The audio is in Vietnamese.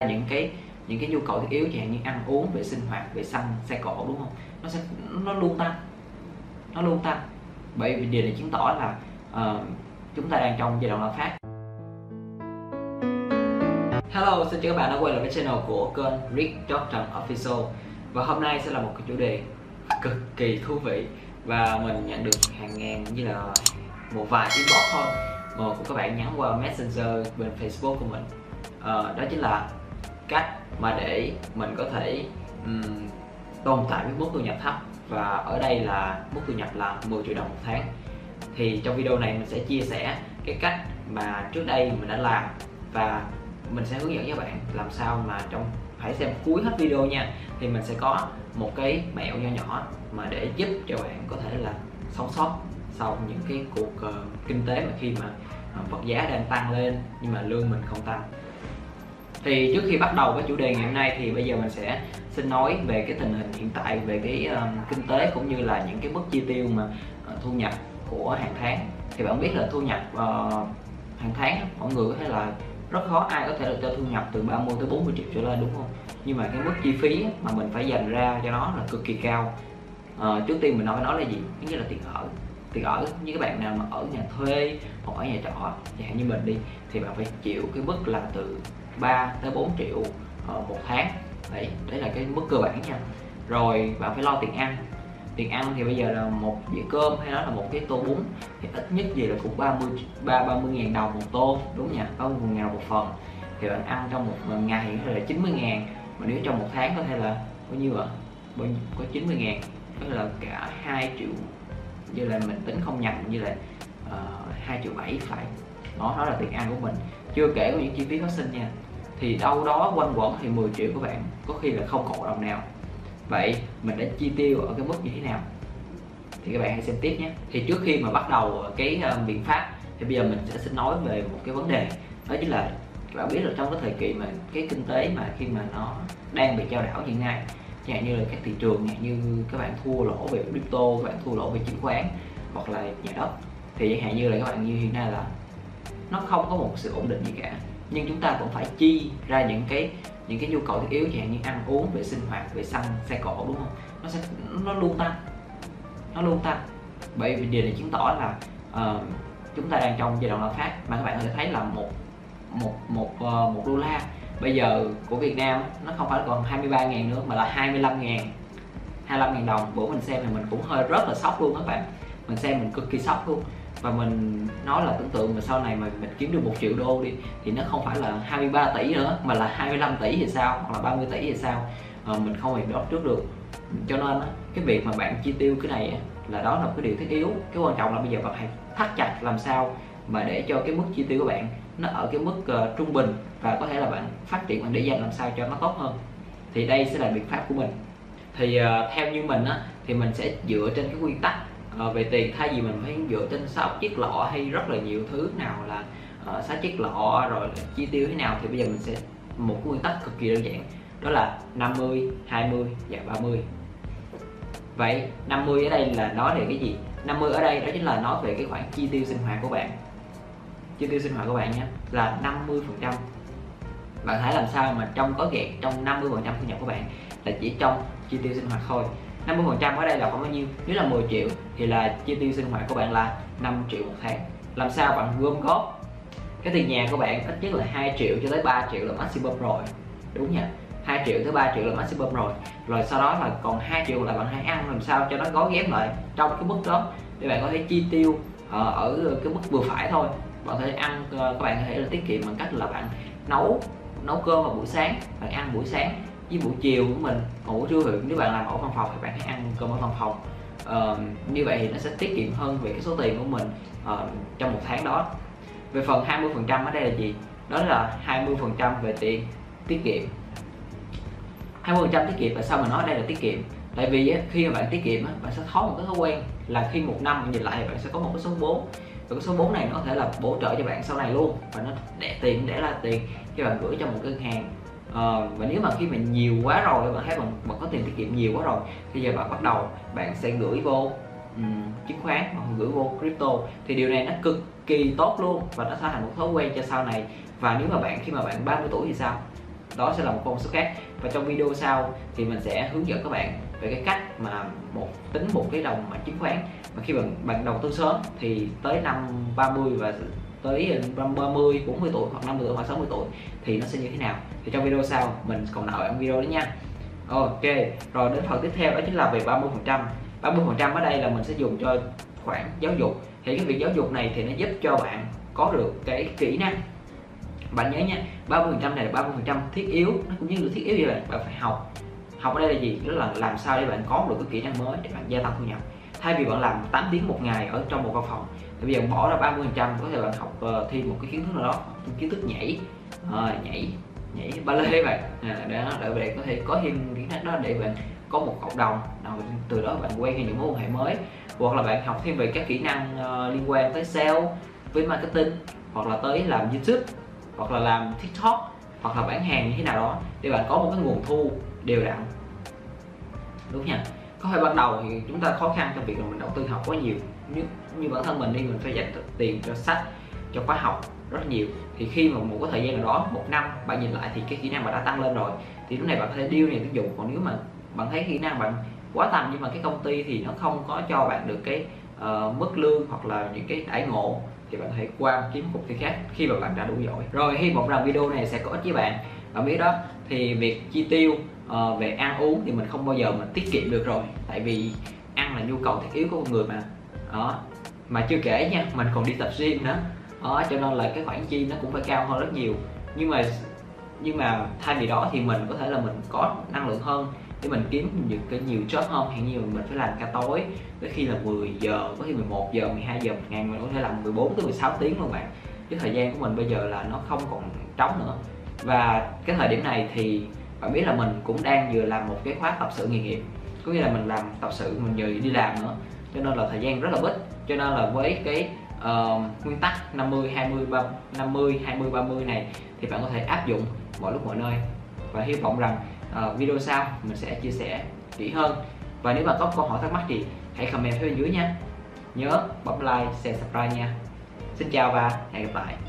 những cái những cái nhu cầu thiết yếu chẳng hạn như ăn uống về sinh hoạt về xăng xe cộ đúng không? Nó sẽ nó luôn tăng. Nó luôn tăng. Bởi vì điều này chứng tỏ là uh, chúng ta đang trong giai đoạn lạm phát. Hello, xin chào các bạn đã quay lại với channel của kênh Rick Jordan Official. Và hôm nay sẽ là một cái chủ đề cực kỳ thú vị. Và mình nhận được hàng ngàn như là một vài inbox thôi. Mà của các bạn nhắn qua Messenger bên Facebook của mình. Uh, Đó chính là cách mà để mình có thể um, tồn tại với mức thu nhập thấp. Và ở đây là mức thu nhập là 10 triệu đồng một tháng. Thì trong video này mình sẽ chia sẻ cái cách mà trước đây mình đã làm. Và mình sẽ hướng dẫn các bạn làm sao mà trong phải xem cuối hết video nha thì mình sẽ có một cái mẹo nho nhỏ mà để giúp cho bạn có thể là sống sót sau những cái cuộc uh, kinh tế mà khi mà uh, vật giá đang tăng lên nhưng mà lương mình không tăng thì trước khi bắt đầu với chủ đề ngày hôm nay thì bây giờ mình sẽ xin nói về cái tình hình hiện tại về cái um, kinh tế cũng như là những cái mức chi tiêu mà uh, thu nhập của hàng tháng. Thì bạn biết là thu nhập uh, hàng tháng mọi người có thể là rất khó ai có thể là cho thu nhập từ 30 tới 40 triệu trở lên đúng không? Nhưng mà cái mức chi phí mà mình phải dành ra cho nó là cực kỳ cao. Uh, trước tiên mình nói nói là gì? Thứ nhất là tiền ở. Tiền ở như các bạn nào mà ở nhà thuê hoặc ở nhà trọ chẳng hạn như mình đi thì bạn phải chịu cái mức là từ 3 tới 4 triệu ờ, một tháng. Đấy đấy là cái mức cơ bản nha. Rồi bạn phải lo tiền ăn. Tiền ăn thì bây giờ là một dĩa cơm hay đó là một cái tô bún thì ít nhất gì là cũng 30 ba 30 ngàn đồng một tô đúng nha? 30 ngàn đồng một phần. Thì bạn ăn trong một ngày có thể là 90 ngàn mà nếu trong một tháng có thể là bao nhiêu ạ? Bao nhiêu có 90 ngàn tức là cả 2 triệu như là mình tính không nhầm như là ờ, uh, 2 triệu 7 phải. Đó đó là tiền ăn của mình. Chưa kể có những chi phí phát sinh nha thì đâu đó quanh quẩn thì 10 triệu của bạn có khi là không còn đồng nào. Vậy mình đã chi tiêu ở cái mức như thế nào? Thì các bạn hãy xem tiếp nhé. Thì trước khi mà bắt đầu cái uh, biện pháp thì bây giờ mình sẽ xin nói về một cái vấn đề. Đó chính là các bạn biết là trong cái thời kỳ mà cái kinh tế mà khi mà nó đang bị trao đảo hiện nay chẳng như là các thị trường như các bạn thua lỗ về crypto các bạn thua lỗ về chứng khoán hoặc là nhà đất thì chẳng hạn như là các bạn như hiện nay là nó không có một sự ổn định gì cả nhưng chúng ta vẫn phải chi ra những cái những cái nhu cầu thiết yếu chẳng như ăn uống về sinh hoạt về xăng xe cộ đúng không? Nó sẽ nó luôn tăng. Nó luôn tăng. Bởi vì điều này chứng tỏ là uh, chúng ta đang trong giai đoạn lạm phát mà các bạn có thể thấy là một một một uh, một đô la. Bây giờ của Việt Nam nó không phải còn 23 ngàn nữa mà là 25 ngàn 25 ngàn đồng. Bữa mình xem thì mình cũng hơi rất là sốc luôn các bạn. Mình xem mình cực kỳ sốc luôn và mình nói là tưởng tượng mà sau này mà mình kiếm được một triệu đô đi thì nó không phải là 23 tỷ nữa mà là 25 tỷ thì sao hoặc là 30 tỷ thì sao. À, mình không hề đoán trước được. Cho nên cái việc mà bạn chi tiêu cái này là đó là cái điều thiết yếu. Cái quan trọng là bây giờ bạn hãy thắt chặt làm sao mà để cho cái mức chi tiêu của bạn nó ở cái mức uh, trung bình và có thể là bạn phát triển bạn để dành làm sao cho nó tốt hơn. Thì đây sẽ là biện pháp của mình. Thì uh, theo như mình á thì mình sẽ dựa trên cái nguyên tắc à, về tiền thay vì mình phải dựa trên sáu chiếc lọ hay rất là nhiều thứ nào là uh, sáu chiếc lọ rồi chi tiêu thế nào thì bây giờ mình sẽ một nguyên tắc cực kỳ đơn giản đó là 50, 20 và 30 Vậy 50 ở đây là nói về cái gì? 50 ở đây đó chính là nói về cái khoản chi tiêu sinh hoạt của bạn. Chi tiêu sinh hoạt của bạn nhé là 50 phần trăm. Bạn hãy làm sao mà trong có gẹt trong 50 phần trăm thu nhập của bạn là chỉ trong chi tiêu sinh hoạt thôi. 50 phần trăm ở đây là khoảng bao nhiêu? Nếu là 10 triệu thì là chi tiêu sinh hoạt của bạn là 5 triệu một tháng. Làm sao bạn gom góp? Cái tiền nhà của bạn ít nhất là 2 triệu cho tới 3 triệu là maximum rồi. Đúng nha. 2 triệu tới 3 triệu là maximum rồi. Rồi sau đó là còn 2 triệu là bạn hãy ăn, làm sao cho nó gói ghém lại trong cái mức đó để bạn có thể chi tiêu ờ, ở cái mức vừa phải thôi. Bạn có thể ăn ờ, các bạn có thể là tiết kiệm bằng cách là bạn nấu nấu cơm vào buổi sáng, bạn ăn buổi sáng với buổi chiều của mình ngủ trưa thì nếu bạn làm ở văn phòng thì bạn hãy ăn cơm ở văn phòng. Uh, như vậy thì nó sẽ tiết kiệm hơn về cái số tiền của mình uh, trong một tháng đó. Về phần 20 phần trăm ở đây là gì? Đó là 20 phần trăm về tiền tiết kiệm. 20 phần trăm tiết kiệm tại sao mình nói đây là tiết kiệm? Tại vì khi mà bạn tiết kiệm bạn sẽ có một cái thói quen là khi một năm nhìn lại bạn sẽ có một cái số 4 và cái số 4 này nó có thể là bổ trợ cho bạn sau này luôn. Và nó để tiền để là tiền khi bạn gửi cho một ngân hàng. Ờ, và nếu mà khi mà nhiều quá rồi bạn thấy bạn, bạn có tiền tiết kiệm nhiều quá rồi thì giờ bạn bắt đầu bạn sẽ gửi vô um, chứng khoán hoặc gửi vô crypto. Thì điều này nó cực kỳ tốt luôn và nó sẽ thành một thói quen cho sau này. Và nếu mà bạn khi mà bạn 30 tuổi thì sao? Đó sẽ là một con số khác. Và trong video sau thì mình sẽ hướng dẫn các bạn về cái cách mà một tính một cái đồng mà chứng khoán. Mà khi bạn bạn đầu tư sớm thì tới năm 30 và tới 30, 40 tuổi hoặc 50 tuổi hoặc 60 tuổi thì nó sẽ như thế nào. Thì trong video sau mình còn nào ở video đó nha. Ok rồi đến phần tiếp theo đó chính là về 30 phần trăm. 30 phần trăm ở đây là mình sẽ dùng cho khoản giáo dục. Thì cái việc giáo dục này thì nó giúp cho bạn có được cái kỹ năng. Bạn nhớ nha 30 phần trăm này là 30 phần trăm thiết yếu nó cũng như là thiết yếu vậy bạn? Bạn phải học. Học ở đây là gì? Đó là làm sao để bạn có được cái kỹ năng mới để bạn gia tăng thu nhập thay vì bạn làm 8 tiếng một ngày ở trong một văn phòng thì bây giờ bỏ ra 30 phần trăm có thể bạn học uh, thêm một cái kiến thức nào đó kiến thức nhảy uh, nhảy nhảy ba lê vậy à, để, để bạn có thể có thêm kiến thức đó để bạn có một cộng đồng. Từ đó bạn quen thêm những mối quan hệ mới hoặc là bạn học thêm về các kỹ năng uh, liên quan tới sale với marketing hoặc là tới làm youtube hoặc là làm tiktok hoặc là bán hàng như thế nào đó để bạn có một cái nguồn thu đều đặn. Đúng nha có thể ban đầu thì chúng ta khó khăn trong việc là mình đầu tư học quá nhiều. Như, như bản thân mình đi mình phải dành tiền cho sách cho khóa học rất nhiều. Thì khi mà một cái thời gian nào đó một năm bạn nhìn lại thì cái kỹ năng bạn đã tăng lên rồi thì lúc này bạn có thể điêu này ví dụng. Còn nếu mà bạn thấy kỹ năng bạn quá tầm nhưng mà cái công ty thì nó không có cho bạn được cái uh, mức lương hoặc là những cái đãi ngộ thì bạn hãy qua kiếm một cái khác khi mà bạn đã đủ giỏi. Rồi hy vọng rằng video này sẽ có ích với bạn. Bạn biết đó thì việc chi tiêu uh, về ăn uống thì mình không bao giờ mình tiết kiệm được rồi. Tại vì ăn là nhu cầu thiết yếu của con người mà. Đó. Mà chưa kể nha mình còn đi tập gym nữa. Đó cho nên là cái khoản chi nó cũng phải cao hơn rất nhiều. Nhưng mà nhưng mà thay vì đó thì mình có thể là mình có năng lượng hơn để mình kiếm được cái nhiều job hơn. Hiện như mình phải làm ca tối tới khi là 10 giờ có khi 11 giờ 12 giờ một ngày. Mình có thể làm 14 tới 16 tiếng luôn bạn. Cái thời gian của mình bây giờ là nó không còn trống nữa. Và cái thời điểm này thì bạn biết là mình cũng đang vừa làm một cái khóa tập sự nghề nghiệp có nghĩa là mình làm tập sự mình vừa đi làm nữa. Cho nên là thời gian rất là bít cho nên là với cái uh, nguyên tắc 50 20 30, 50 20 30 này thì bạn có thể áp dụng mọi lúc mọi nơi. Và hy vọng rằng uh, video sau mình sẽ chia sẻ kỹ hơn. Và nếu bạn có câu hỏi thắc mắc thì hãy comment phía bên dưới nha. Nhớ bấm like share subscribe nha. Xin chào và hẹn gặp lại.